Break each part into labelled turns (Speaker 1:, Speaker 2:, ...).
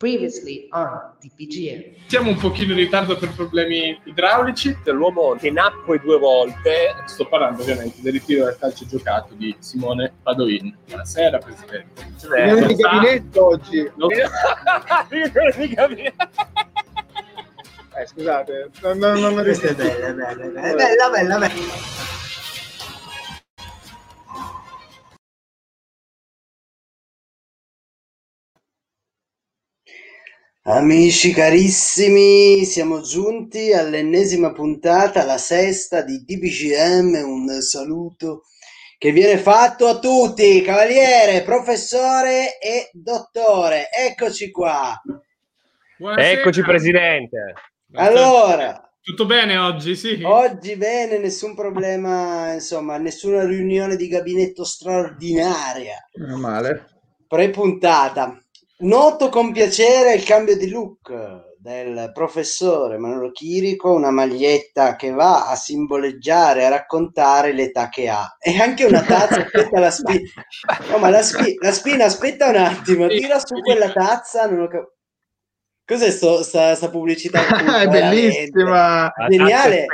Speaker 1: Previously on DPGM.
Speaker 2: Siamo un pochino in ritardo per problemi idraulici.
Speaker 3: L'uomo che nacque due volte.
Speaker 2: Sto parlando ovviamente del ritiro del calcio giocato di Simone Padoin. Buonasera, Presidente.
Speaker 4: Riunione di gabinetto oggi.
Speaker 3: Riunione di gabinetto.
Speaker 4: Eh, scusate, non, non, non
Speaker 1: Questa è bella, bella, bella, bella, bella, Amici carissimi, siamo giunti all'ennesima puntata, la sesta di DPGM, un saluto che viene fatto a tutti, cavaliere, professore e dottore, eccoci qua.
Speaker 2: Buonasera.
Speaker 3: Eccoci, Presidente.
Speaker 1: Allora,
Speaker 2: Tutto bene oggi, sì?
Speaker 1: oggi bene, nessun problema, insomma, nessuna riunione di gabinetto straordinaria.
Speaker 4: Meno male.
Speaker 1: Pre-puntata. Noto con piacere il cambio di look del professore Manolo Chirico, una maglietta che va a simboleggiare, a raccontare l'età che ha. E anche una tazza, aspetta la spina. No, ma la, spi- la spina, aspetta un attimo, tira su quella tazza. Non ho cap- Cos'è sto, sta, sta pubblicità?
Speaker 4: è bellissima.
Speaker 1: Geniale.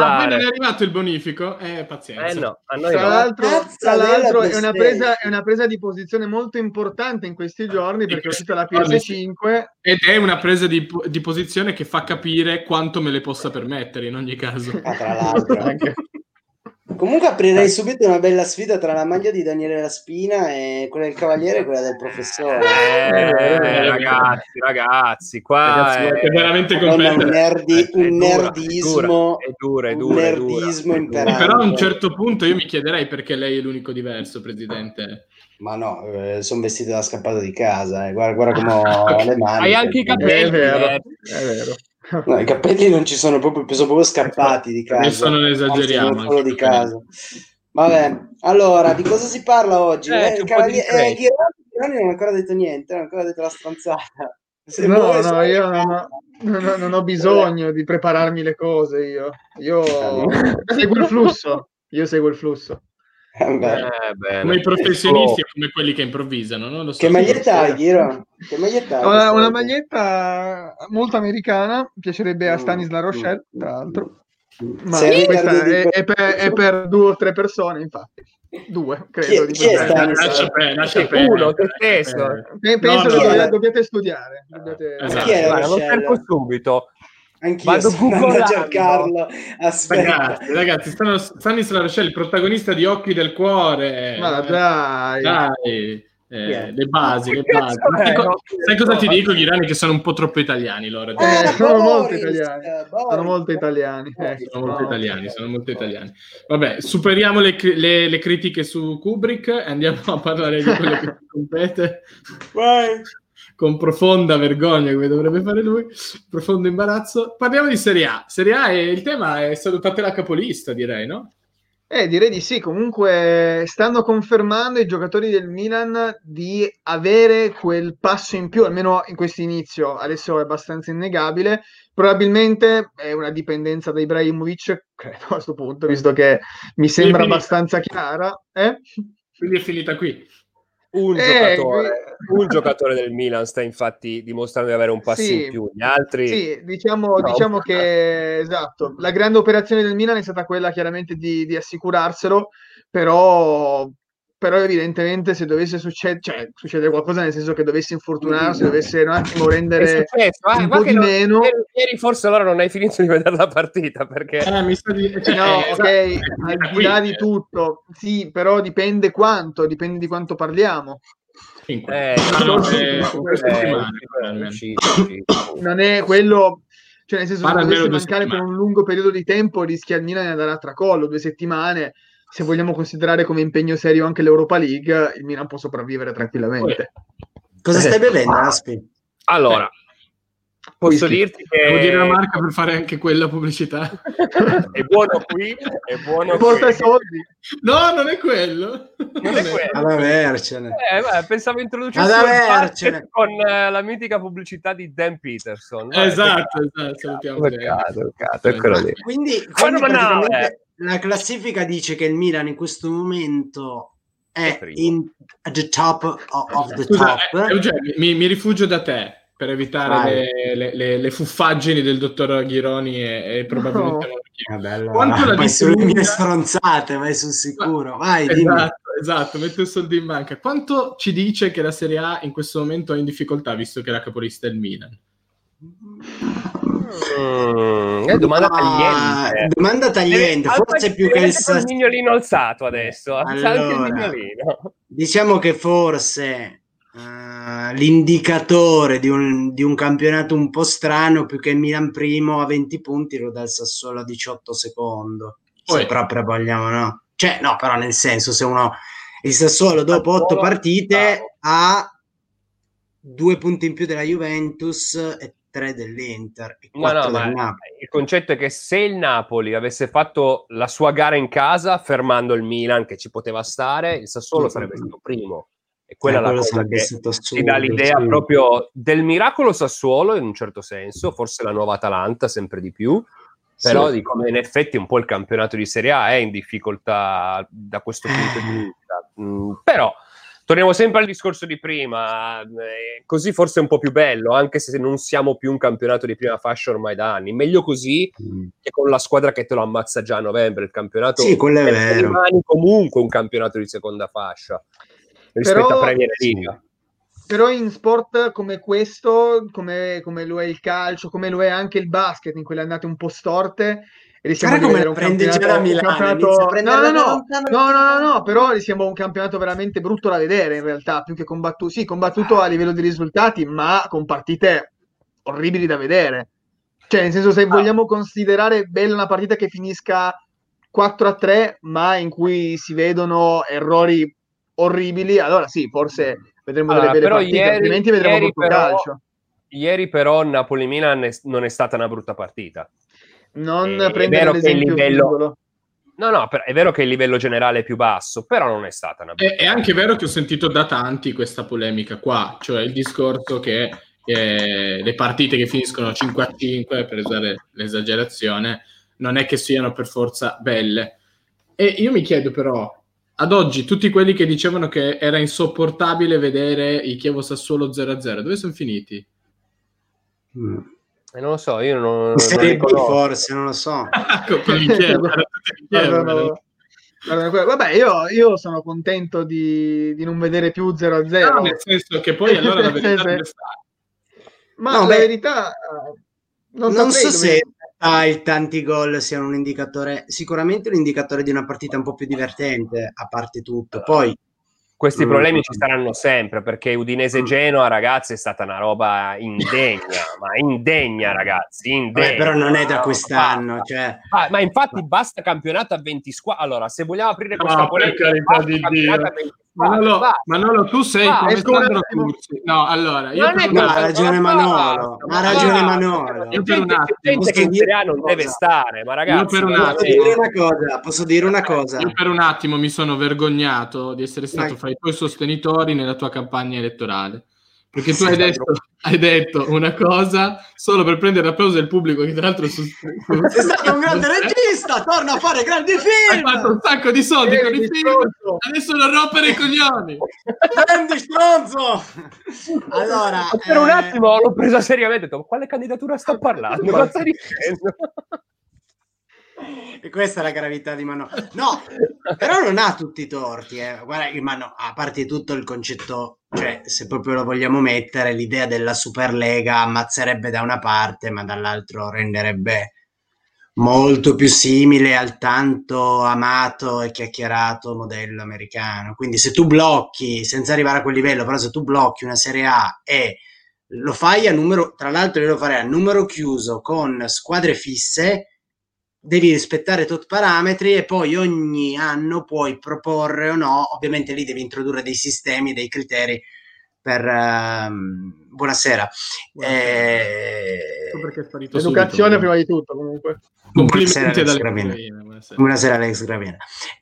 Speaker 2: Ah, poi non è arrivato il bonifico? Eh, pazienza.
Speaker 3: Eh no, a noi
Speaker 4: Tra
Speaker 3: no.
Speaker 4: l'altro, tra l'altro è, una presa, è una presa di posizione molto importante in questi giorni perché è uscita la
Speaker 2: giorni,
Speaker 4: PS5
Speaker 2: Ed è una presa di, di posizione che fa capire quanto me le possa permettere in ogni caso.
Speaker 1: Ah, tra l'altro. Comunque aprirei subito una bella sfida tra la maglia di Daniele Laspina e quella del Cavaliere e quella del professore.
Speaker 3: Eh, ragazzi, ragazzi, qua
Speaker 2: Ragazzi,
Speaker 3: è,
Speaker 2: è veramente
Speaker 1: un,
Speaker 2: completo.
Speaker 1: nerdi-
Speaker 3: è
Speaker 1: un nerdismo,
Speaker 3: È dura, è
Speaker 1: un
Speaker 3: dura, è dura,
Speaker 1: nerdismo
Speaker 3: è
Speaker 1: imperante.
Speaker 2: Però a un certo punto io mi chiederei perché lei è l'unico diverso, Presidente.
Speaker 1: Ma no, sono vestito da scappato di casa, eh. guarda, guarda come ho le mani.
Speaker 3: Hai anche i
Speaker 4: è
Speaker 3: capelli.
Speaker 4: vero,
Speaker 3: eh.
Speaker 4: è vero.
Speaker 1: No, I capelli non ci sono proprio, sono proprio scappati di casa.
Speaker 2: Adesso non esageriamo,
Speaker 1: solo di casa. Vabbè, allora, di cosa si parla oggi?
Speaker 3: Eh,
Speaker 1: Eh, Cavaliere- eh, Ghironi non ha ancora detto niente, non ha ancora detto la stronzata. Se
Speaker 4: No,
Speaker 1: vuoi,
Speaker 4: no, io non ho, non ho- non ho bisogno di prepararmi le cose. Io, io seguo il flusso. Io seguo il flusso.
Speaker 3: Eh, bene.
Speaker 2: Come i professionisti
Speaker 3: Oh,
Speaker 2: come quelli che improvvisano, non lo so.
Speaker 1: Che maglietta hai,
Speaker 2: Sì.
Speaker 1: Ghiro? Che maglietta hai?
Speaker 4: Una, una maglietta molto americana, piacerebbe a
Speaker 1: Mm,
Speaker 4: Stanisla Rochelle,
Speaker 1: mm,
Speaker 4: tra l'altro.
Speaker 1: mm.
Speaker 4: Ma
Speaker 1: Sei
Speaker 4: questa è, è per, è per due o tre persone, infatti. Due, credo.
Speaker 1: Chi-
Speaker 4: di
Speaker 1: chi è?
Speaker 2: Lascia
Speaker 3: Sì, uno, te stesso.
Speaker 2: Eh,
Speaker 4: Pe- Penso
Speaker 2: No,
Speaker 4: che
Speaker 2: no,
Speaker 4: dobbiate,
Speaker 1: no.
Speaker 4: dobbiate studiare. dobbiate-
Speaker 2: Esatto.
Speaker 1: Chi è la
Speaker 3: Guarda, lo cerco subito.
Speaker 1: Anch'io
Speaker 3: Vado
Speaker 1: sto andando a cercarlo. Aspetta.
Speaker 2: Ragazzi, ragazzi, stanno, Rochelle, il protagonista di Occhi del Cuore.
Speaker 4: Ma
Speaker 2: Eh,
Speaker 4: dai,
Speaker 2: Dai, eh,
Speaker 1: è?
Speaker 2: le basi, le basi. sai, co-
Speaker 3: Occhi del
Speaker 2: sai cosa ti
Speaker 3: Cuore?
Speaker 2: dico, Ghirani? Che sono un po' troppo italiani loro.
Speaker 4: Eh,
Speaker 1: Ah,
Speaker 4: sono molto italiani. Sono molto italiani. Ecco.
Speaker 2: Sono molto
Speaker 4: No.
Speaker 2: italiani, sono molto italiani. Vabbè, superiamo le, le- le critiche su Kubrick e andiamo a parlare di quello che compete
Speaker 1: Vai.
Speaker 2: Con profonda vergogna, come dovrebbe fare lui, profondo imbarazzo. Parliamo di Serie A. Serie A e il tema è salutate la capolista, direi, no?
Speaker 4: Eh, direi di sì. Comunque stanno confermando i giocatori del Milan di avere quel passo in più, almeno in questo inizio. Adesso è abbastanza innegabile. Probabilmente è una dipendenza da Ibrahimovic, credo a questo punto, visto che mi sembra abbastanza chiara. Eh?
Speaker 2: Quindi è finita qui.
Speaker 3: Un,
Speaker 4: Eh,
Speaker 3: giocatore, un giocatore del Milan sta infatti dimostrando di avere un passo
Speaker 4: Sì.
Speaker 3: in più. Gli altri
Speaker 4: Sì, diciamo,
Speaker 3: No.
Speaker 4: diciamo che esatto. La grande operazione del Milan è stata quella chiaramente di, di assicurarselo, però, però evidentemente se dovesse succedere, cioè, succedere qualcosa nel senso che dovesse infortunarsi, dovesse un attimo rendere
Speaker 3: successo. Ah,
Speaker 4: un po' di
Speaker 3: non-
Speaker 4: meno.
Speaker 3: ieri, forse allora non hai finito di vedere la partita perché
Speaker 2: Eh, mi sa di... cioè,
Speaker 4: No,
Speaker 2: eh,
Speaker 4: ok,
Speaker 2: esatto, è
Speaker 4: al di là di
Speaker 2: eh.
Speaker 4: tutto, sì, però dipende quanto, dipende di quanto parliamo.
Speaker 3: Eh,
Speaker 2: no, eh,
Speaker 3: eh, sì.
Speaker 4: Non è quello, cioè nel senso se dovesse mancare per un lungo periodo di tempo rischia il Milan di andare a tracollo, due settimane, se vogliamo considerare come impegno serio anche l'Europa League, il Milan può sopravvivere tranquillamente.
Speaker 1: Cosa stai bevendo, Aspi?
Speaker 3: Allora, posso
Speaker 4: Whisky.
Speaker 3: dirti che
Speaker 2: Devo dire la marca per fare anche quella pubblicità.
Speaker 3: è buono qui, è buono
Speaker 4: Porta
Speaker 3: qui.
Speaker 4: soldi.
Speaker 2: No, non è quello.
Speaker 3: Non è quello.
Speaker 1: Ad avercene.
Speaker 3: Eh, beh, pensavo introducessi
Speaker 1: avercene.
Speaker 3: con eh, la mitica pubblicità di Dan Peterson. Vai,
Speaker 2: Esatto, esatto, salutiamo
Speaker 3: Peccato, peccato, eccolo lì.
Speaker 1: Quindi,
Speaker 3: Quando
Speaker 1: quindi
Speaker 3: ma no,
Speaker 1: praticamente la classifica dice che il Milan in questo momento
Speaker 3: È
Speaker 1: in the top of, the
Speaker 2: Scusa,
Speaker 1: top.
Speaker 2: eh, Eugenio, mi, mi rifugio da te. per evitare le, le, le, le, fuffaggini del dottor Ghironi e, e probabilmente
Speaker 1: no. Vabbè, Quanto la vai sulle mie stronzate, vai sul sicuro. Vai,
Speaker 2: esatto, esatto, metto il soldo in banca. Quanto ci dice che la Serie A in questo momento è in difficoltà, visto che la capolista è il Milan?
Speaker 3: Mm, è domanda tagliente.
Speaker 1: Ah, domanda tagliente, forse più che il,
Speaker 3: il mignolino alzato adesso. Allora,
Speaker 1: diciamo che forse uh, l'indicatore di un, di un, campionato un po' strano, più che il Milan primo a 20 punti, lo dà il Sassuolo a 18 secondo. Poi. Se proprio vogliamo, no? Cioè, no, però nel senso, se uno il Sassuolo dopo 8 partite ha due punti in più della Juventus e 3 dell'Inter e
Speaker 3: no, no, ma il concetto è che se il Napoli avesse fatto la sua gara in casa fermando il Milan che ci poteva stare, il Sassuolo sarebbe stato primo. E quella eh, è la cosa che ti dà l'idea sì. proprio del miracolo Sassuolo in un certo senso, forse la nuova Atalanta sempre di più, però sì. di come in effetti un po' il campionato di Serie A è in difficoltà da questo punto di vista. Mm, però Torniamo sempre al discorso di prima, eh, così forse è un po' più bello, anche se non siamo più un campionato di prima fascia ormai da anni. Meglio così mm. che con la squadra che te lo ammazza già a novembre. Il campionato
Speaker 1: sì, quello è vero.
Speaker 3: rimane comunque un campionato di seconda fascia rispetto Però, a Premier League.
Speaker 4: Però in sport come questo, come, come lo è il calcio, come lo è anche il basket, in quelle annate un po' storte,
Speaker 1: rischiamo di vedere un campionato,
Speaker 4: da Milano, campionato... No, no, no, no, no, no, però rischiamo un campionato veramente brutto da vedere in realtà, più che combattuto, sì, combattuto a livello di risultati, ma con partite orribili da vedere. Cioè, nel senso, se ah. vogliamo considerare bella una partita che finisca 4 a 3, ma in cui si vedono errori orribili, allora sì, forse vedremo allora, delle belle partite, ieri, altrimenti vedremo brutto però, calcio.
Speaker 3: Ieri però Napoli-Milan non è stata una brutta partita.
Speaker 4: Non eh, prendere l'esempio livello...
Speaker 3: No, no, è vero che il livello generale è più basso, però non è stata una
Speaker 2: È, è anche vero che ho sentito da tanti questa polemica qua, cioè il discorso che eh, le partite che finiscono 5 a 5, per usare l'esagerazione, non è che siano per forza belle. E io mi chiedo però, ad oggi, tutti quelli che dicevano che era insopportabile vedere il Chievo Sassuolo 0-0, dove sono finiti?
Speaker 3: Mm. Eh, non lo so, io non,
Speaker 1: non forse, non lo so.
Speaker 4: Vabbè, io, io, sono contento di, di, non vedere più 0-0.
Speaker 2: No, nel senso che poi allora la verità
Speaker 4: Ma no, la beh, verità...
Speaker 1: Non, non so se ah, i tanti gol siano un indicatore, sicuramente un indicatore di una partita un po' più divertente, a parte tutto. Poi
Speaker 3: questi mm. problemi ci saranno sempre perché Udinese mm. Genoa, ragazzi, è stata una roba indegna, ma indegna, ragazzi. Indegna. Beh,
Speaker 1: però non è da quest'anno. Cioè...
Speaker 3: Ah, ma infatti basta campionato a 20 squadre. Allora, se vogliamo aprire questa no, polemica,
Speaker 2: di Dio. Manolo, Manolo, tu sei ah, come Sandro Curzi. No, allora, io
Speaker 1: non è no, ha ragione Manolo. Ha ragione Manolo.
Speaker 3: Io per un attimo. Gente che in Serie A non deve stare, ma ragazzi. Io
Speaker 1: per un attimo. Posso dire una cosa? Posso dire una cosa?
Speaker 2: Io per un attimo mi sono vergognato di essere stato fra i tuoi sostenitori nella tua campagna elettorale. Perché tu hai detto, hai detto, una cosa solo per prendere l'applauso del pubblico, che tra l'altro su,
Speaker 1: su, sei stato un grande regista, torna a fare grandi film.
Speaker 2: Hai fatto un sacco di soldi con i film, adesso non rompere i coglioni.
Speaker 1: Prendi stronzo. Allora,
Speaker 3: per eh... un attimo l'ho presa seriamente, ho detto, quale candidatura sta parlando? Cosa stai dicendo?
Speaker 1: E questa è la gravità di Mano. No, però non ha tutti i torti. Eh. Guarda che Mano, a parte tutto il concetto, cioè se proprio lo vogliamo mettere, l'idea della Superlega ammazzerebbe da una parte, ma dall'altro renderebbe molto più simile al tanto amato e chiacchierato modello americano. Quindi se tu blocchi, senza arrivare a quel livello, però se tu blocchi una Serie A e lo fai a numero, tra l'altro io lo farei a numero chiuso con squadre fisse, devi rispettare tutti i parametri e poi ogni anno puoi proporre o no, ovviamente lì devi introdurre dei sistemi, dei criteri per... Um, buonasera.
Speaker 4: Eh, Educazione prima di tutto comunque.
Speaker 1: Buonasera Alex Gravina. Buonasera. buonasera Alex Gravina.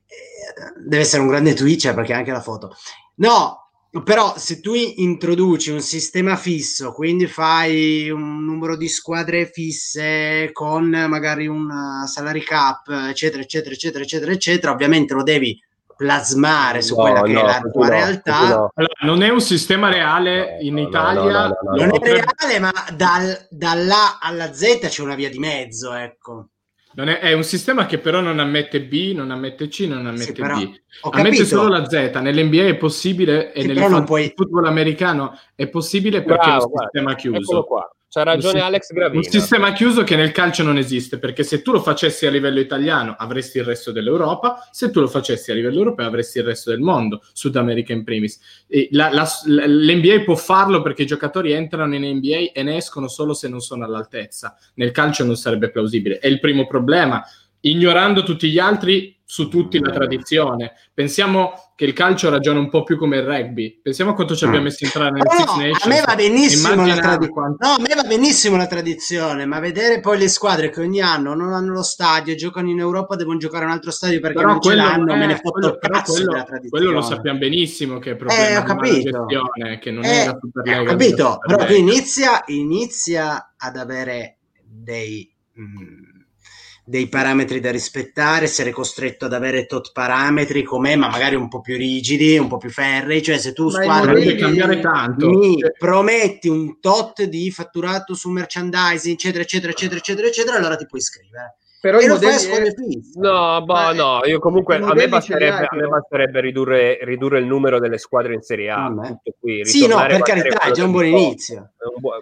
Speaker 1: Eh, deve essere un grande Twitch perché anche la foto. No, però se tu introduci un sistema fisso, quindi fai un numero di squadre fisse con magari un salary cap, eccetera, eccetera, eccetera, eccetera, eccetera, ovviamente lo devi plasmare su no, quella no, che è la tua no, realtà.
Speaker 2: Allora, non è un sistema reale in Italia.
Speaker 1: non è reale, ma dal, dall'A alla Z c'è una via di mezzo, ecco.
Speaker 2: È, è, un sistema che però non ammette B, non ammette C, non ammette sì, però, D. Ammette solo la Z. Nell'NBA è possibile e nel puoi... football americano è possibile perché Bravo, è un sistema chiuso. Eccolo
Speaker 3: qua. C'ha ragione un Alex Gravina.
Speaker 2: Un sistema chiuso che nel calcio non esiste, perché se tu lo facessi a livello italiano avresti il resto dell'Europa, se tu lo facessi a livello europeo avresti il resto del mondo, Sud America in primis. La, la, L'NBA può farlo perché i giocatori entrano in NBA e ne escono solo se non sono all'altezza. Nel calcio non sarebbe plausibile. È il primo problema. Ignorando tutti gli altri, su tutti la tradizione. Pensiamo che il calcio ragiona un po' più come il rugby. Pensiamo a quanto ci abbiamo messo entrare nel
Speaker 1: no, Six Nations. A me va benissimo la tradizione. No, a me va benissimo la tradizione, ma vedere poi le squadre che ogni anno non hanno lo stadio, giocano in Europa, devono giocare a un altro stadio perché però non ce l'hanno, è, me ne foto il cazzo quello, della tradizione.
Speaker 2: Quello lo sappiamo benissimo che è problema eh, ho capito. gestione, che non eh, era
Speaker 1: Superlega. Ho capito, però tu inizia, inizia ad avere dei... Mh, dei parametri da rispettare, essere costretto ad avere tot parametri com'è, ma magari un po' più rigidi, un po' più ferrei, cioè se tu
Speaker 2: squadra mi, cambiare tanto. mi
Speaker 1: prometti un tot di fatturato su merchandising, eccetera, eccetera, eccetera, eccetera, eccetera, allora ti puoi iscrivere.
Speaker 3: Però e lo fai a No, boh, eh, no, io comunque a me basterebbe, a me basterebbe ridurre, ridurre, il numero delle squadre in Serie A. Ah,
Speaker 1: qui, sì, no, per carità, è già un buon inizio.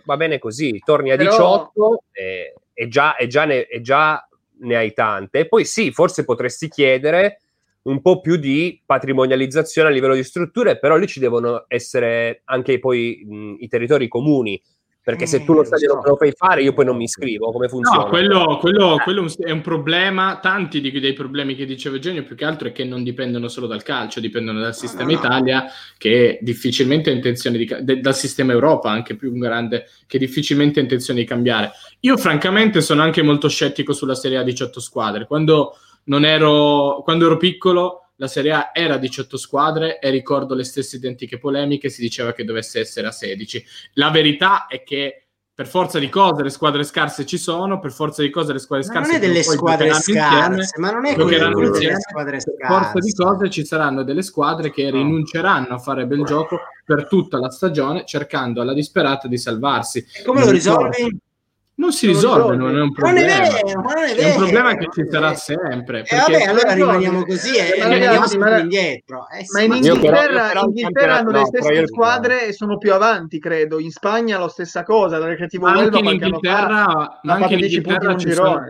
Speaker 3: Va bene così, torni a Però... 18 e, e, già, e già, ne, e già ne hai tante. Poi sì, forse potresti chiedere un po' più di patrimonializzazione a livello di strutture, però lì ci devono essere anche poi mh, i territori comuni perché se tu lo stadio non lo fai fare, io poi non mi iscrivo. Come funziona?
Speaker 2: No, quello, quello, eh. quello, è un problema. Tanti di, dei problemi che diceva Eugenio, più che altro è che non dipendono solo dal calcio, dipendono dal sistema Italia, che difficilmente ha intenzione di de, dal sistema Europa, anche più grande, che difficilmente ha intenzione di cambiare. Io, francamente, sono anche molto scettico sulla Serie A 18 squadre. Quando, non ero, quando ero piccolo la Serie A era 18 squadre e ricordo le stesse identiche polemiche, si diceva che dovesse essere a 16. La verità è che per forza di cose le squadre scarse ci sono, per forza di cose le squadre scarse
Speaker 1: ma non è delle squadre scarse, ma non è quello delle squadre scarse.
Speaker 2: Per forza di cose ci saranno delle squadre che no. rinunceranno a fare bel gioco per tutta la stagione cercando alla disperata di salvarsi.
Speaker 1: E come lo risolvi?
Speaker 2: Non si risolve, non è un problema. Non è, vero, non è, vero. è un problema che ci sarà sempre.
Speaker 1: E eh vabbè, allora rimaniamo così e eh, rimaniamo sempre indietro.
Speaker 4: Eh, sì. Ma in Inghilterra, in Inghilterra hanno le stesse squadre e sono più avanti, credo. In Spagna la stessa cosa,
Speaker 2: la Recreativo Huelva in Inghilterra, ma anche in Inghilterra ci sono,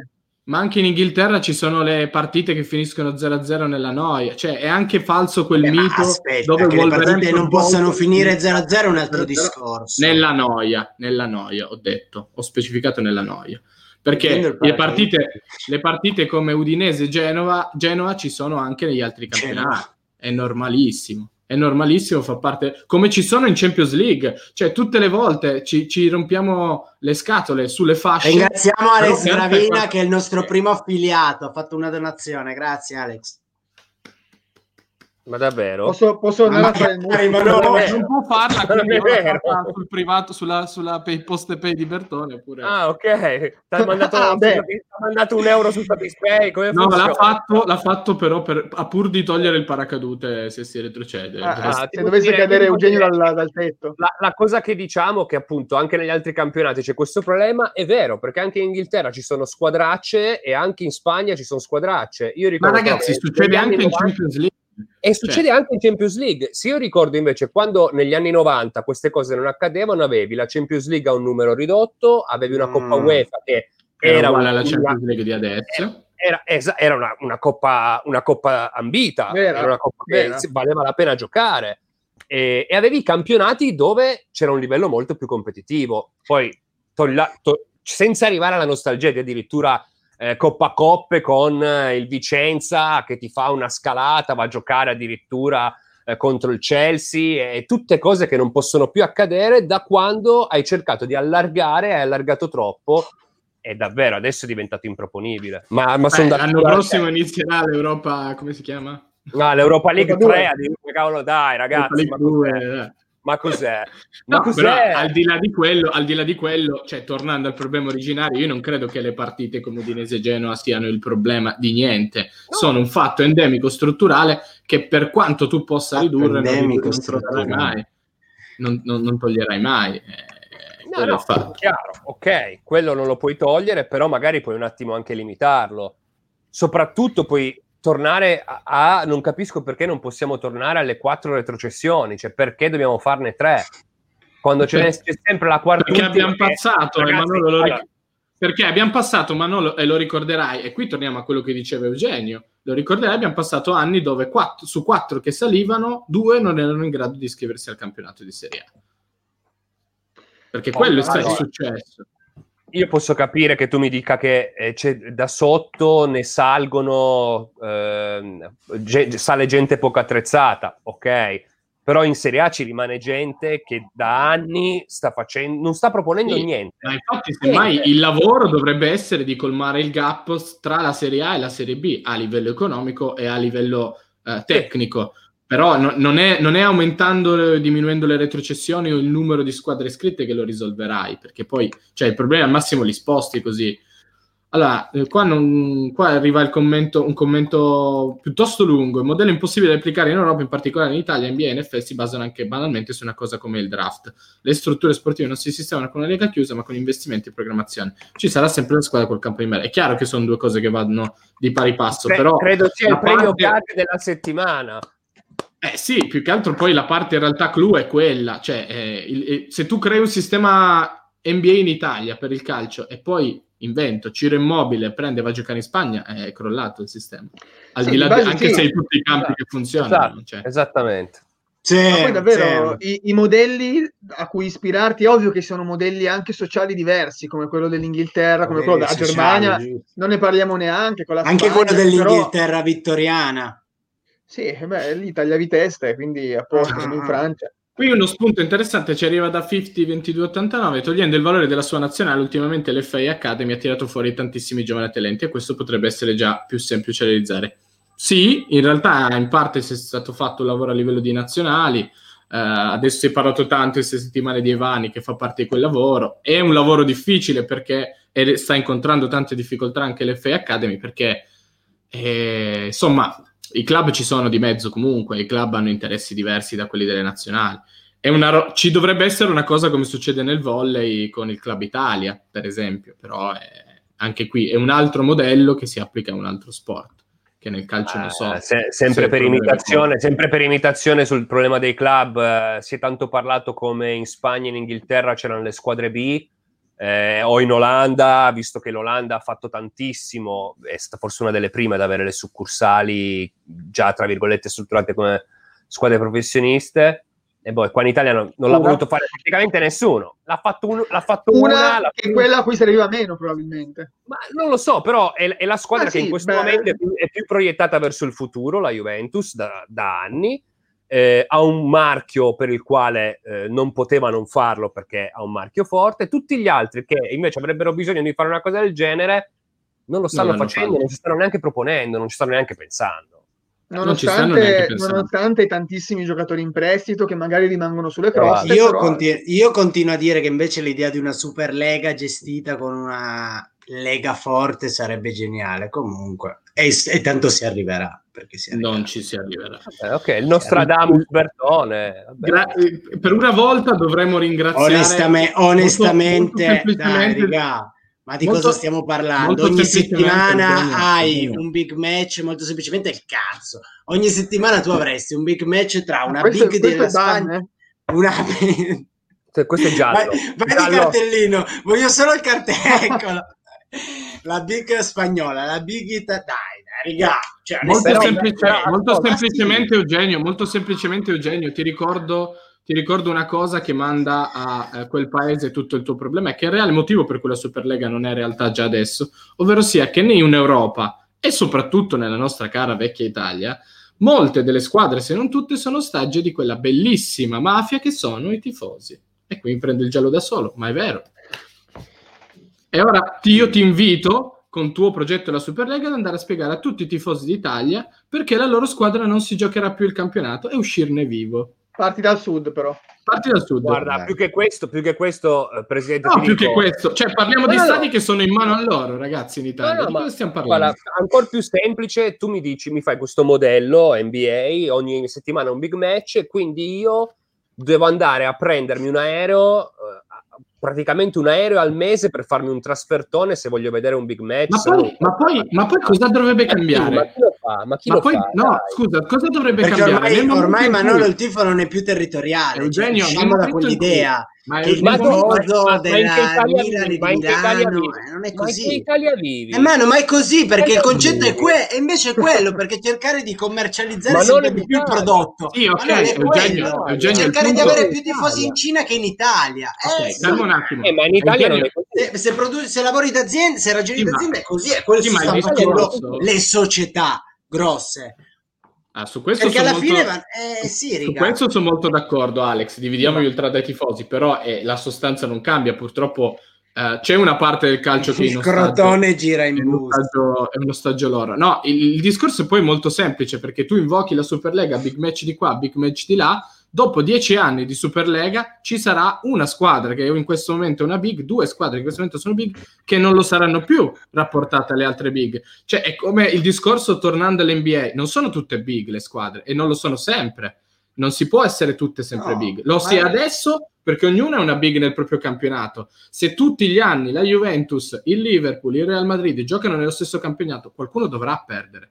Speaker 2: ma anche in Inghilterra ci sono le partite che finiscono 0-0 nella noia, cioè è anche falso quel Beh, mito
Speaker 1: aspetta, dove che le partite non possano finire 0-0 è un altro discorso.
Speaker 2: Nella noia, nella noia, ho detto, ho specificato nella noia. Perché le partite, le partite come Udinese e Genova, Genova ci sono anche negli altri campionati, è normalissimo è normalissimo, fa parte come ci sono in Champions League, cioè tutte le volte ci, ci rompiamo le scatole sulle fasce.
Speaker 1: Ringraziamo Alex Gravina che è il nostro primo affiliato, ha fatto una donazione, grazie Alex.
Speaker 3: Ma davvero?
Speaker 4: Posso, posso andare a fare il
Speaker 2: muro? No, non può farla sul privato, sulla, sulla pay, post pay di Bertone. Oppure...
Speaker 3: Ah, ok. Ti ha mandato, ah, mandato, un euro sul Pay. Come
Speaker 2: no, l'ha fatto, l'ha fatto, però per, a pur di togliere il paracadute se si retrocede.
Speaker 4: Ah, ah, se dovesse cadere Eugenio dal, dal tetto.
Speaker 3: La, la, cosa che diciamo che appunto anche negli altri campionati c'è questo problema è vero, perché anche in Inghilterra ci sono squadracce e anche in Spagna ci sono squadracce. Io
Speaker 2: ricordo Ma ragazzi, succede anche in Champions League.
Speaker 3: E succede cioè. anche in Champions League. Se io ricordo invece quando negli anni 90 queste cose non accadevano, avevi la Champions League a un numero ridotto, avevi una Coppa mm. UEFA che
Speaker 2: era, era uguale alla Champions League di adesso.
Speaker 3: Era, era, era una, una, coppa, una, coppa, ambita, vera, era una coppa vera. che valeva la pena giocare. E, e, avevi campionati dove c'era un livello molto più competitivo. Poi, tolla, to, senza arrivare alla nostalgia di addirittura eh, Coppa Coppe con eh, il Vicenza che ti fa una scalata, va a giocare addirittura eh, contro il Chelsea e tutte cose che non possono più accadere da quando hai cercato di allargare, hai allargato troppo e davvero adesso è diventato improponibile.
Speaker 2: Ma, ma sono l'anno prossimo inizierà l'Europa, come si chiama?
Speaker 3: No, l'Europa League 3, cavolo dai ragazzi. Ma 2, Ma cos'è?
Speaker 2: Ma no, cos'è? Però, al di là di quello, al di là di quello, cioè tornando al problema originario, io non credo che le partite come Udinese e Genoa siano il problema di niente. No. Sono un fatto endemico strutturale che per quanto tu possa ridurre, endemico non, strutturale. mai. Non, non, non toglierai mai. Eh,
Speaker 3: no, no, chiaro, ok, quello non lo puoi togliere, però magari puoi un attimo anche limitarlo. Soprattutto puoi tornare a, a, non capisco perché non possiamo tornare alle quattro retrocessioni, cioè perché dobbiamo farne tre? Quando ce n'è sempre la quarta
Speaker 2: perché abbiamo passato ragazzi, Manolo, lo ric- perché abbiamo passato Manolo e lo ricorderai e qui torniamo a quello che diceva Eugenio lo ricorderai abbiamo passato anni dove quattro, su quattro che salivano due non erano in grado di iscriversi al campionato di Serie A. Perché oh, quello è stato successo
Speaker 3: io posso capire che tu mi dica che eh, da sotto ne salgono, eh, ge- sale gente poco attrezzata, ok, però in Serie A ci rimane gente che da anni sta facendo, non sta proponendo sì, niente.
Speaker 2: Ma infatti, semmai il lavoro dovrebbe essere di colmare il gap tra la Serie A e la Serie B a livello economico e a livello eh, tecnico. Sì però no, non, è, non, è, aumentando, diminuendo le retrocessioni o il numero di squadre iscritte che lo risolverai, perché poi cioè, il problema al massimo li sposti così. Allora, eh, qua, non, qua arriva commento, un commento piuttosto lungo. Il modello impossibile da applicare in Europa, in particolare in Italia, NBA e NFL si basano anche banalmente su una cosa come il draft. Le strutture sportive non si sistemano con una lega chiusa, ma con investimenti e programmazione. Ci sarà sempre la squadra col campo di mare. È chiaro che sono due cose che vanno di pari passo, Cre- però...
Speaker 3: Credo sia il premio parte... della settimana.
Speaker 2: Eh sì, più che altro poi la parte in realtà clou è quella, cioè eh, il, il, se tu crei un sistema NBA in Italia per il calcio e poi invento Ciro Immobile prende e va a giocare in Spagna, è crollato il sistema. Al sì, di là di, anche sì. se hai tutti i campi esatto. che funzionano.
Speaker 3: Esatto. Cioè. Esattamente.
Speaker 4: Sì, Ma poi davvero i, i, modelli a cui ispirarti, è ovvio che sono modelli anche sociali diversi, come quello dell'Inghilterra, come quello della Germania, non ne parliamo neanche con la
Speaker 1: Anche Spagna, quello dell'Inghilterra però... vittoriana.
Speaker 4: Sì, beh, lì tagliavi testa e quindi a posto in ah. Francia.
Speaker 2: Qui uno spunto interessante ci arriva da 50-22-89, togliendo il valore della sua nazionale, ultimamente l'FA Academy ha tirato fuori tantissimi giovani talenti e questo potrebbe essere già più semplice da realizzare. Sì, in realtà in parte si è stato fatto un lavoro a livello di nazionali, eh, adesso si è parlato tanto queste settimane di Evani che fa parte di quel lavoro, è un lavoro difficile perché sta incontrando tante difficoltà anche l'FA Academy perché eh, insomma i club ci sono di mezzo comunque, i club hanno interessi diversi da quelli delle nazionali. Ro- ci dovrebbe essere una cosa come succede nel volley con il Club Italia, per esempio, però è, anche qui è un altro modello che si applica a un altro sport che nel calcio
Speaker 3: eh,
Speaker 2: non so.
Speaker 3: Se, sempre, per imitazione, sempre, per imitazione, sul problema dei club, eh, si è tanto parlato come in Spagna e in Inghilterra c'erano le squadre B, eh, o in Olanda, visto che l'Olanda ha fatto tantissimo, è stata forse una delle prime ad avere le succursali già, tra virgolette, strutturate come squadre professioniste. E poi qua in Italia non, non l'ha voluto fare praticamente nessuno. L'ha fatto, un, l'ha fatto una, una
Speaker 4: l'ha è quella a cui serviva meno, probabilmente.
Speaker 3: Ma non lo so, però è, è la squadra ah, che sì, in questo beh. momento è più, è più, proiettata verso il futuro, la Juventus, da, da anni eh, ha un marchio per il quale eh, non poteva non farlo perché ha un marchio forte, tutti gli altri che invece avrebbero bisogno di fare una cosa del genere non lo stanno non facendo, non ci stanno neanche proponendo, non ci stanno neanche pensando.
Speaker 4: Nonostante, nonostante tantissimi giocatori in prestito che magari rimangono sulle croste.
Speaker 1: Io, però... continu- io continuo a dire che invece l'idea di una Superlega gestita con una Lega forte sarebbe geniale comunque e, e tanto si arriverà perché si
Speaker 2: arriverà. non ci si arriverà
Speaker 3: eh, ok il Nostradamus Bertone
Speaker 2: Gra- per una volta dovremmo ringraziare
Speaker 1: Onestame- onestamente molto, molto dai, riga, ma di molto, cosa stiamo parlando ogni settimana hai un big match molto semplicemente il cazzo ogni settimana tu avresti un big match tra una questo, big della Spagna eh? una
Speaker 3: cioè, questo è giallo.
Speaker 1: Vai, vai giallo. di cartellino, voglio solo il cartellino la big spagnola, la big italiana, raga.
Speaker 2: Cioè, molto, semplice, molto semplicemente sì. Eugenio, molto semplicemente Eugenio, ti ricordo, ti ricordo una cosa che manda a, a, quel paese tutto il tuo problema, è che il reale motivo per cui la Superlega non è realtà già adesso, ovvero sia che né in Europa e soprattutto nella nostra cara vecchia Italia, molte delle squadre, se non tutte, sono ostaggio di quella bellissima mafia che sono i tifosi. E qui prende il giallo da solo, ma è vero. E ora io ti invito con tuo progetto la Superlega ad andare a spiegare a tutti i tifosi d'Italia perché la loro squadra non si giocherà più il campionato e uscirne vivo.
Speaker 4: Parti dal sud, però.
Speaker 2: Parti dal sud.
Speaker 3: Guarda, più che questo, più che questo, eh, Presidente
Speaker 2: No, più che questo. Cioè, parliamo no, di no, stati no. che sono in mano a loro, ragazzi, in Italia. di cosa stiamo parlando? Guarda,
Speaker 3: ancora più semplice, tu mi dici, mi fai questo modello NBA, ogni settimana un big match, quindi io devo andare a prendermi un aereo... Eh, praticamente un aereo al mese per farmi un trasfertone se voglio vedere un big match.
Speaker 2: Ma poi, ma poi, ma poi cosa dovrebbe cambiare?
Speaker 3: Ma chi lo fa? Ma, chi
Speaker 2: ma
Speaker 3: lo
Speaker 2: poi,
Speaker 3: fa?
Speaker 2: No, Dai. scusa, cosa dovrebbe
Speaker 1: Perché
Speaker 2: cambiare?
Speaker 1: Ormai, ormai Manolo il tifo non è più territoriale. Eugenio, cioè, usciamo da quell'idea. Ma che il tifoso ma, della Milan di Milano eh, non è così. Ma in
Speaker 3: Italia vivi?
Speaker 1: Eh, mano, ma è così perché il concetto è quello, e invece è quello, perché cercare di commercializzare sempre di più il prodotto.
Speaker 2: Sì, ok, Eugenio,
Speaker 1: Eugenio, cercare di avere più tifosi in Cina che in Italia.
Speaker 2: Eh, sì. un attimo.
Speaker 3: Eh, ma in Italia non è
Speaker 1: così. Se, se, produ- se lavori d'azienda, se ragioni sì, d'azienda è così, è quello che stanno facendo le società grosse.
Speaker 2: Ah, su questo
Speaker 1: Perché alla
Speaker 2: molto...
Speaker 1: fine va... eh, sì,
Speaker 2: su questo sono molto d'accordo, Alex. Dividiamo gli ultra dai tifosi, però eh, la sostanza non cambia. Purtroppo eh, c'è una parte del calcio che
Speaker 1: il crotone gira in
Speaker 2: è uno, stadio, è uno stagio loro. No, il, il discorso è poi molto semplice perché tu invochi la Superlega, big match di qua, big match di là dopo dieci anni di Superlega ci sarà una squadra che in questo momento è una big, due squadre che in questo momento sono big, che non lo saranno più rapportate alle altre big. Cioè è come il discorso tornando all'NBA, non sono tutte big le squadre e non lo sono sempre. Non si può essere tutte sempre no, big. Lo si è adesso perché ognuno è una big nel proprio campionato. Se tutti gli anni la Juventus, il Liverpool, il Real Madrid giocano nello stesso campionato, qualcuno dovrà perdere.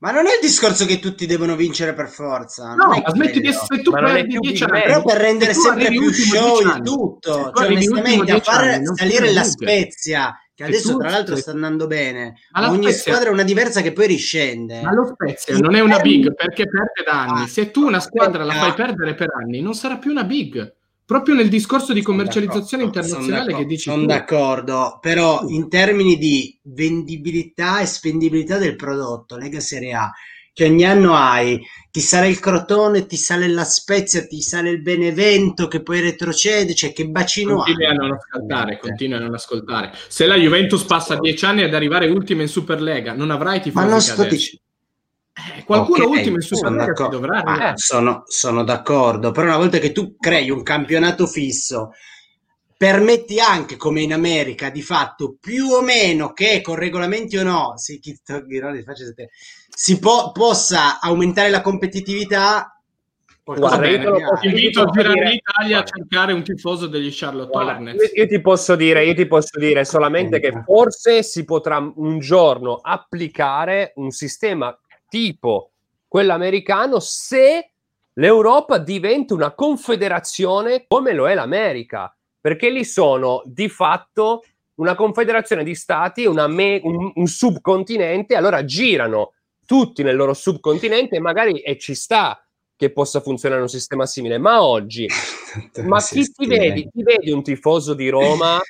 Speaker 1: Ma non è il discorso che tutti devono vincere per forza.
Speaker 2: No, ma smetti di essere tu perdi 10 anni.
Speaker 1: Però per rendere sempre più show il tutto. Cioè, onestamente, a far anni, salire la Spezia, che adesso tra l'altro sta andando bene, ma ogni Spezia... squadra è una diversa che poi riscende.
Speaker 2: Ma lo Spezia non è una big perché perde da anni. Ah, Se tu una squadra la fai perdere per anni, non sarà più una big proprio nel discorso di commercializzazione internazionale che dici
Speaker 1: sono d'accordo però in termini di vendibilità e spendibilità del prodotto Lega Serie A che ogni anno hai ti sale il Crotone, ti sale la Spezia, ti sale il Benevento che poi retrocede, cioè che bacino
Speaker 2: continui a non ascoltare, continui a non ascoltare. Se la Juventus passa dieci anni ad arrivare ultima in Superlega, non avrai tifosi
Speaker 1: Ma non sto dicendo
Speaker 2: eh, qualcuno okay, ultimo in Superlega dovrà
Speaker 1: ah, sono, sono d'accordo, però una volta che tu crei un campionato fisso, permetti anche, come in America, di fatto, più o meno che con regolamenti o no, si, si po- possa aumentare la competitività.
Speaker 2: Guarda, io posso, invito a girare in Italia a cercare un tifoso degli Charlotte Hornets.
Speaker 3: Io, io, ti posso dire, io ti posso dire solamente che forse si potrà un giorno applicare un sistema tipo quello americano se l'Europa diventa una confederazione come lo è l'America, perché lì sono di fatto una confederazione di stati, me- un, un, subcontinente, allora girano tutti nel loro subcontinente e magari e ci sta che possa funzionare un sistema simile, ma oggi, ma chi ti vedi? Ti vedi un tifoso di Roma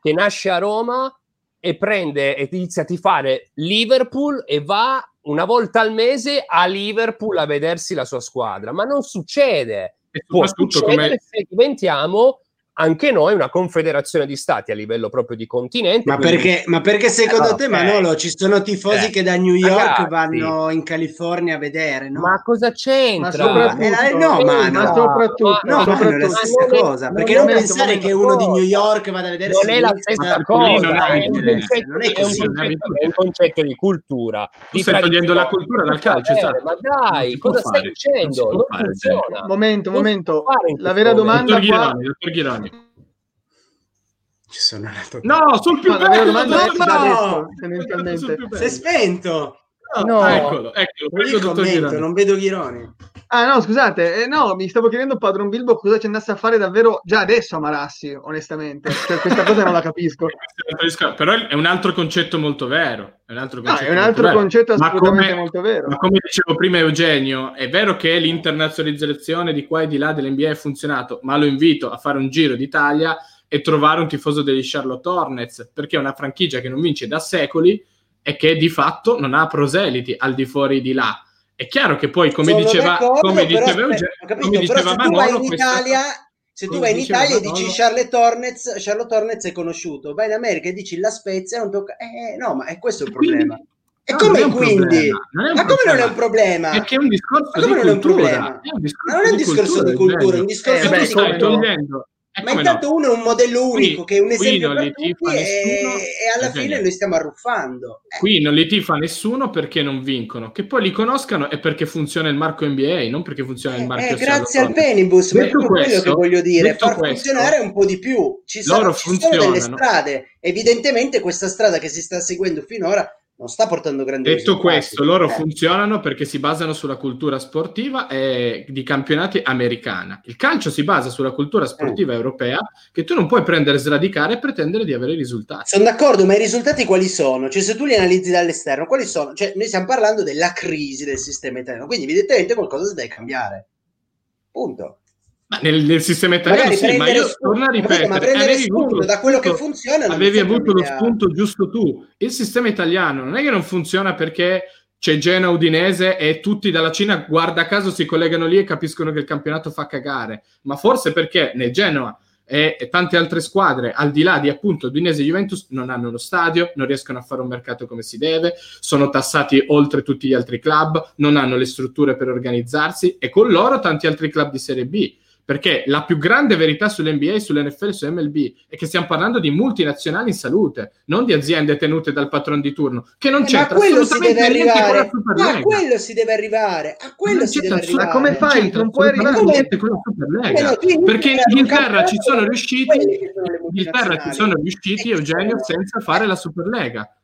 Speaker 3: che nasce a Roma e prende e inizia a tifare Liverpool e va una volta al mese a Liverpool a vedersi la sua squadra, ma non succede. Può succedere come... se diventiamo anche noi una confederazione di stati a livello proprio di continente.
Speaker 1: Ma, quindi... perché, ma perché, secondo eh, te, okay. Manolo, ci sono tifosi eh, che da New York ragazzi, vanno in California a vedere? No?
Speaker 3: Ma cosa c'entra?
Speaker 1: Ma eh, no, ma, no, soprattutto, no, ma soprattutto, è la stessa non cosa. È, perché non, non pensare che uno di New York vada a vedere
Speaker 3: non è la stessa cosa, è un, concetto, non è, così. è un concetto di cultura.
Speaker 2: Tu stai togliendo la cultura dal calcio, esatto.
Speaker 3: Ma dai, cosa stai dicendo? Non
Speaker 4: funziona. Momento, momento. La vera domanda qua
Speaker 1: ci sono andato.
Speaker 2: No, sul più no, bello! No,
Speaker 1: no, no, Si è spento!
Speaker 2: No, no. eccolo, eccolo.
Speaker 1: Prego, commento, non vedo Ghironi.
Speaker 4: Ah no, scusate, eh, no, mi stavo chiedendo Padron Bilbo cosa ci andasse a fare davvero già adesso a Marassi, onestamente. Cioè, questa cosa non la capisco.
Speaker 2: Però è un altro concetto molto vero. È un altro concetto,
Speaker 4: ah, un altro concetto assolutamente come, molto vero.
Speaker 2: Ma come dicevo prima Eugenio, è vero che l'internazionalizzazione di qua e di là dell'NBA è funzionato, ma lo invito a fare un giro d'Italia e trovare un tifoso degli Charlotte Hornets, perché è una franchigia che non vince da secoli e che di fatto non ha proseliti al di fuori di là. È chiaro che poi, come Sono diceva, come diceva, Eugenio, come diceva Manolo,
Speaker 1: in Italia, se tu vai in Italia e dici Charlotte Hornets, Charlotte Hornets è conosciuto, vai in America e dici la Spezia, non tocca... Eh, no, ma è questo il problema.
Speaker 2: Quindi,
Speaker 1: E no, come quindi? Ma come non è un problema?
Speaker 2: Perché è un discorso
Speaker 1: ma come
Speaker 2: di
Speaker 1: non cultura. È un problema? È un discorso ma non è un discorso di cultura, cultura è un discorso eh, beh, di
Speaker 2: stai togliendo,
Speaker 1: eh, ma intanto no? uno è un modello unico qui, che è un esempio per tutti e, e, alla fine genere. noi stiamo arruffando.
Speaker 2: Eh. Qui non li tifa nessuno perché non vincono, che poi li conoscano è perché funziona il marco NBA, non perché funziona il marchio
Speaker 1: eh, Grazie al Penibus, per quello che voglio dire, far questo, funzionare un po' di più. Ci sono, ci sono delle strade, evidentemente questa strada che si sta seguendo finora non sta portando grandi
Speaker 2: Detto risultati. questo, loro eh. funzionano perché si basano sulla cultura sportiva e di campionati americana. Il calcio si basa sulla cultura sportiva eh. europea che tu non puoi prendere, sradicare e pretendere di avere risultati.
Speaker 1: Sono d'accordo, ma i risultati quali sono? Cioè, se tu li analizzi dall'esterno, quali sono? Cioè, noi stiamo parlando della crisi del sistema italiano, quindi evidentemente qualcosa si deve cambiare. Punto.
Speaker 2: Nel, nel, sistema italiano Magari sì, ma io spunto, torno a ripetere, ma
Speaker 1: prendere spunto da quello che funziona
Speaker 2: avevi avuto lo spunto giusto tu. Il sistema italiano non è che non funziona perché c'è Genoa Udinese e tutti dalla Cina, guarda caso, si collegano lì e capiscono che il campionato fa cagare, ma forse perché nel Genoa e, e, tante altre squadre, al di là di appunto Udinese e Juventus, non hanno lo stadio, non riescono a fare un mercato come si deve, sono tassati oltre tutti gli altri club, non hanno le strutture per organizzarsi e con loro tanti altri club di Serie B perché la più grande verità sull'NBA, sull'NFL e su MLB è che stiamo parlando di multinazionali in salute, non di aziende tenute dal patron di turno, che non eh, c'entra
Speaker 1: assolutamente si deve arrivare. Ma a quello si deve arrivare. A quello non si deve arrivare. Ma
Speaker 4: come fai? Non puoi arrivare niente
Speaker 2: con la Superlega. Perché in Inghilterra ci sono riusciti, in Inghilterra ci sono riusciti, Eugenio, senza fare la Superlega.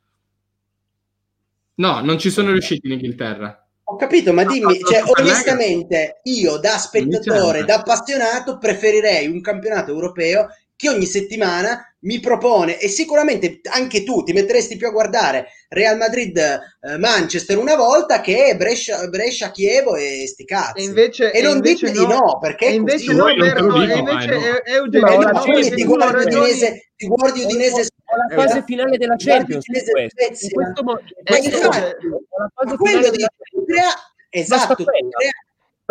Speaker 2: No, non ci sono riusciti in Inghilterra.
Speaker 1: Ho capito, ma dimmi, cioè, onestamente, io da spettatore, da appassionato, preferirei un campionato europeo che ogni settimana mi propone e sicuramente anche tu ti metteresti più a guardare Real Madrid eh, Manchester una volta che Brescia, Brescia Chievo e sti cazzi.
Speaker 4: E, invece,
Speaker 1: e non invece dite no, di no. perché e
Speaker 4: invece no, Berto, e invece è, è Eugenio no,
Speaker 1: ti guardi Udinese ti guardi Udinese
Speaker 5: la fase finale della Champions in questo, in questo, mo- in questo
Speaker 1: esatto. la fase finale della crea, esatto, crea,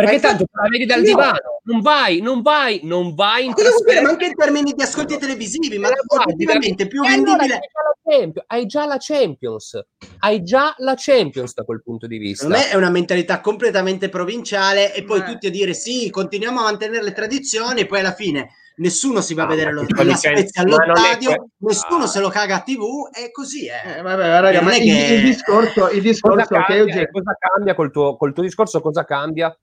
Speaker 5: perché tanto la vedi dal io, divano, non vai, non vai, non vai in
Speaker 1: trasferta. Ma anche in termini di ascolti televisivi, ma obiettivamente più vendibile.
Speaker 5: Allora, hai già la Champions, hai già la Champions da quel punto di vista.
Speaker 1: Per me è una mentalità completamente provinciale e poi eh. tutti a dire sì, continuiamo a mantenere le tradizioni e poi alla fine nessuno si va a ah, vedere lo, la Spezia allo stadio, nessuno ah. se lo caga a tv e così è.
Speaker 4: Eh, vabbè, raga, ma il, che... il, discorso, il discorso
Speaker 5: cosa cambia, che cosa cambia col tuo, col tuo discorso? Cosa cambia?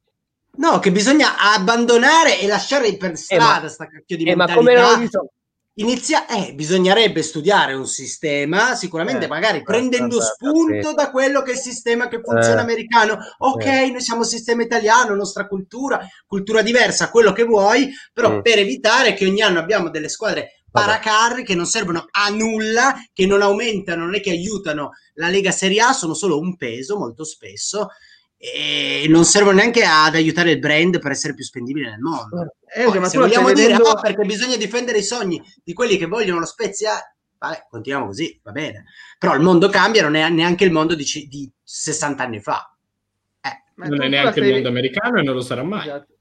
Speaker 1: No, che bisogna abbandonare e lasciare per strada eh, ma, sta cacchio di eh, mentalità.
Speaker 5: Ma come non visto?
Speaker 1: Inizia, eh, bisognerebbe studiare un sistema, sicuramente eh, magari prendendo spunto da quello che è il sistema che funziona eh, americano. Ok, eh. noi siamo sistema italiano, nostra cultura, cultura diversa, quello che vuoi, però mm. per evitare che ogni anno abbiamo delle squadre paracarri che non servono a nulla, che non aumentano, non è che aiutano la Lega Serie A, sono solo un peso molto spesso e non servono neanche ad aiutare il brand per essere più spendibile nel mondo. Eh, Poi, ma se vogliamo dire vedendo... oh, perché bisogna difendere i sogni di quelli che vogliono lo Spezia, vabbè, continuiamo così, va bene. Però il mondo cambia, non è neanche il mondo di, di 60 anni fa.
Speaker 2: Eh. Non è neanche il mondo americano e non lo sarà mai. Esatto.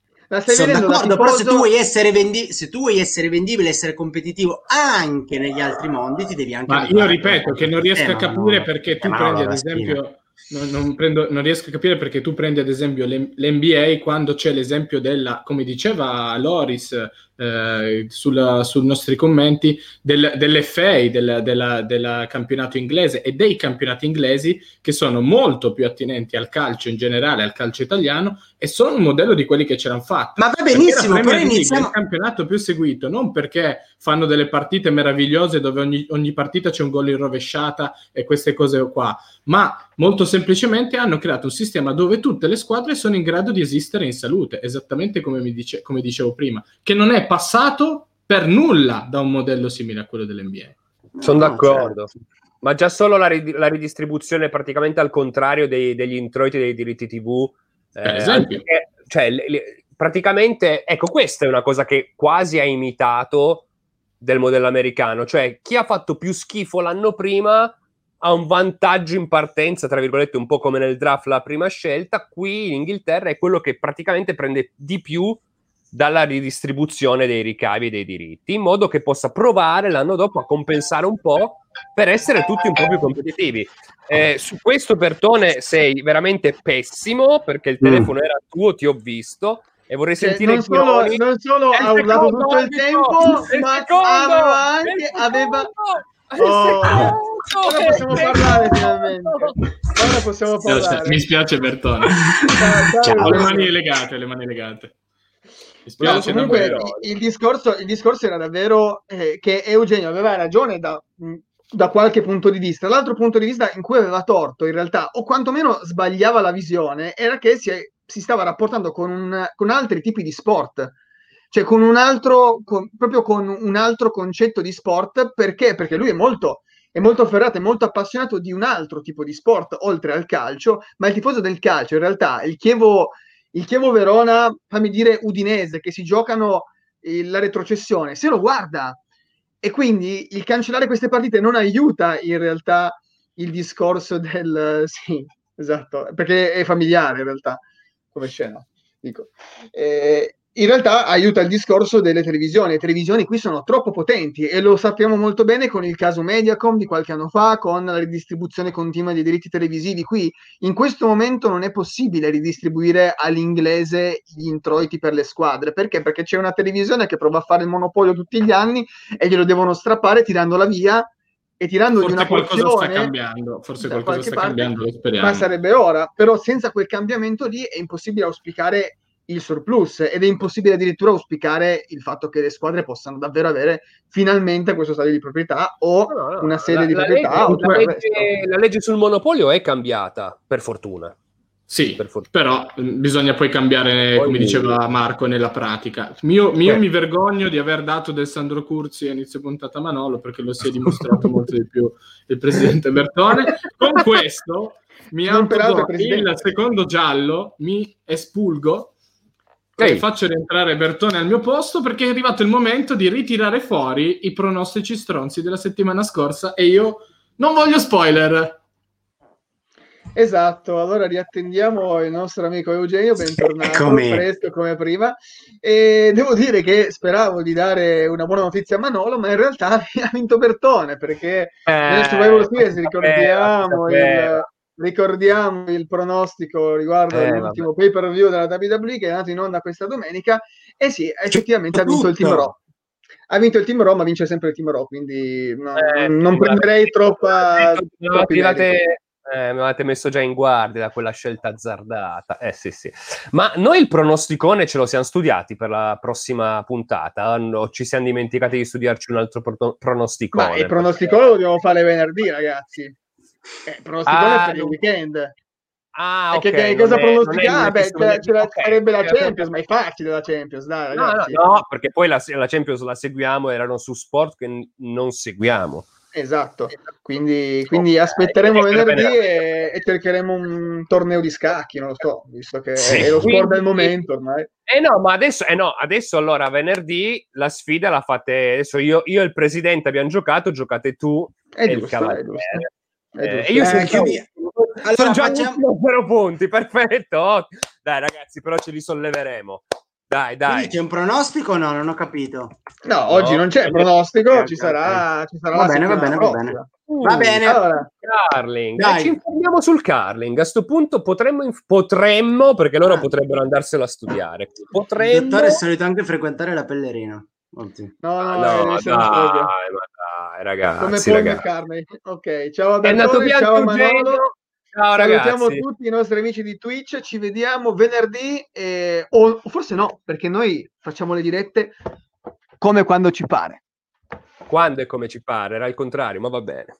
Speaker 1: Sono d'accordo, però se tu, vuoi essere vendi- se tu vuoi essere vendibile, essere competitivo anche negli altri mondi, ti devi anche...
Speaker 2: Ma io ripeto che non riesco a capire perché tu prendi ad esempio non, non, prendo, non, riesco a capire perché tu prendi ad esempio l'NBA quando c'è l'esempio della, come diceva Loris eh, sul, sui nostri commenti, del, dell'FA, del, della, del campionato inglese e dei campionati inglesi che sono molto più attinenti al calcio in generale, al calcio italiano e sono un modello di quelli che c'erano fatti.
Speaker 1: Ma va benissimo, però iniziamo...
Speaker 2: il campionato più seguito, non perché fanno delle partite meravigliose dove ogni, ogni partita c'è un gol in rovesciata e queste cose qua, ma molto semplicemente hanno creato un sistema dove tutte le squadre sono in grado di esistere in salute, esattamente come, dice, come dicevo prima, che non è passato per nulla da un modello simile a quello dell'NBA.
Speaker 5: Sono d'accordo. Certo. Ma già solo la, rid- la, ridistribuzione praticamente al contrario dei, degli introiti dei diritti TV.
Speaker 2: Per eh, esempio. Perché,
Speaker 5: cioè, le, le, praticamente, ecco, questa è una cosa che quasi ha imitato del modello americano. Cioè, chi ha fatto più schifo l'anno prima ha un vantaggio in partenza, tra virgolette, un po' come nel draft la prima scelta. Qui in Inghilterra è quello che praticamente prende di più
Speaker 3: dalla ridistribuzione dei ricavi e dei diritti, in modo che possa provare l'anno dopo a compensare un po' per essere tutti un po' più competitivi. Eh, su questo Bertone sei veramente pessimo perché il mm. telefono mm. era tuo, ti ho visto e vorrei cioè, sentire
Speaker 4: non solo, non solo ha urlato tutto il tempo, il ma secondo, aveva anche aveva Oh, ora possiamo parlare finalmente. Ora possiamo parlare.
Speaker 2: Mi spiace Bertone. Ho le mani legate, le mani legate.
Speaker 4: Mi spiace, no, comunque il, il, discorso, il discorso era davvero eh, che Eugenio aveva ragione da, da qualche punto di vista. L'altro punto di vista in cui aveva torto in realtà, o quantomeno sbagliava la visione, era che si, si stava rapportando con, un, con altri tipi di sport cioè con un altro, con, proprio con un altro concetto di sport, perché? Perché lui è molto, è molto ferrato, è molto appassionato di un altro tipo di sport, oltre al calcio, ma il tifoso del calcio, in realtà, il Chievo, il Chievo Verona, fammi dire Udinese, che si giocano il, la retrocessione, se lo guarda. E quindi il cancellare queste partite non aiuta in realtà il discorso del... Sì, esatto, perché è familiare in realtà come scena. Dico. Eh, in realtà aiuta il discorso delle televisioni. Le televisioni qui sono troppo potenti e lo sappiamo molto bene con il caso Mediacom di qualche anno fa, con la ridistribuzione continua dei diritti televisivi. Qui in questo momento non è possibile ridistribuire all'inglese gli introiti per le squadre. Perché? Perché c'è una televisione che prova a fare il monopolio tutti gli anni e glielo devono strappare tirandola via e tirando
Speaker 2: forse
Speaker 4: una
Speaker 2: qualcosa porzione, sta cambiando, forse qualcosa sta parte, cambiando,
Speaker 4: Ma sarebbe ora, però senza quel cambiamento lì è impossibile auspicare il surplus ed è impossibile addirittura auspicare il fatto che le squadre possano davvero avere finalmente questo stadio di proprietà o no, no, una sede la, di la proprietà.
Speaker 3: Legge, la, legge, la legge sul monopolio è cambiata, per fortuna.
Speaker 2: Sì, però mm, bisogna poi cambiare, poi come diceva Marco, nella pratica. Mio, mio mi vergogno di aver dato del Sandro Curzi a inizio puntata Manolo perché lo si è dimostrato molto di più il presidente Bertone. Con questo mi autodo il secondo giallo, mi espulgo Okay. Faccio rientrare Bertone al mio posto perché è arrivato il momento di ritirare fuori i pronostici stronzi della settimana scorsa e io non voglio spoiler.
Speaker 4: Esatto, allora riattendiamo il nostro amico Eugenio, bentornato, Eccomi. fresco come prima. E devo dire che speravo di dare una buona notizia a Manolo, ma in realtà ha vinto Bertone, perché eh, nel Survival Series ricordiamo il, ricordiamo il pronostico riguardo eh, all'ultimo pay per view della WWE che è andato in onda questa domenica e sì, effettivamente ha vinto il Team Raw. Ha vinto il Team Raw ma vince sempre il Team Raw quindi no, eh, non prenderei troppa
Speaker 3: mi avete, eh, mi avete messo già in guardia da quella scelta azzardata. Eh sì sì. Ma noi il pronosticone ce lo siamo studiati per la prossima puntata. O ci siamo dimenticati di studiarci un altro pro- pronosticone
Speaker 4: ma il pronosticone lo dobbiamo fare venerdì ragazzi eh, pronosticone ah, per il weekend.
Speaker 3: Ah, ok.
Speaker 4: Che, cosa pronosticare? Beh, ce, ce okay, sarebbe la Champions, ma è facile la Champions, dai,
Speaker 3: no, no, no, perché poi la, la, Champions la seguiamo, erano su sport che n- non seguiamo.
Speaker 4: Esatto, quindi, quindi aspetteremo venerdì e, e, cercheremo un torneo di scacchi, non lo so, visto che sì. è lo sport del momento ormai.
Speaker 3: Eh no, ma adesso, eh no, adesso allora venerdì la sfida la fate, adesso io, io e il presidente abbiamo giocato, giocate tu
Speaker 4: è e giusto, il cavaliere.
Speaker 3: Eh, io sono, eh, allora, sono già facciamo... zero punti, perfetto. Dai ragazzi, però ce li solleveremo. Dai, dai. Quindi
Speaker 1: c'è un pronostico o no? Non ho capito.
Speaker 4: No, no oggi non c'è pronostico, okay, ci, sarà, ci sarà.
Speaker 1: Va bene, va bene, va bene.
Speaker 3: Uh, va bene. Allora, carling. Dai. ci informiamo sul carling. A questo punto potremmo, inf- potremmo perché loro ah. potrebbero andarselo a studiare. Potremmo...
Speaker 1: Il dottore è solito anche frequentare la pellerina.
Speaker 4: No, no, no, no dai,
Speaker 3: dai, ragazzi.
Speaker 4: Come
Speaker 3: Paul
Speaker 4: McCartney. Ok, ciao Bertone, ciao Manolo. Ciao Salutiamo tutti i nostri amici di Twitch, ci vediamo venerdì eh, o forse no, perché noi facciamo le dirette come quando ci pare.
Speaker 3: Quando e come ci pare, era il contrario, ma va bene.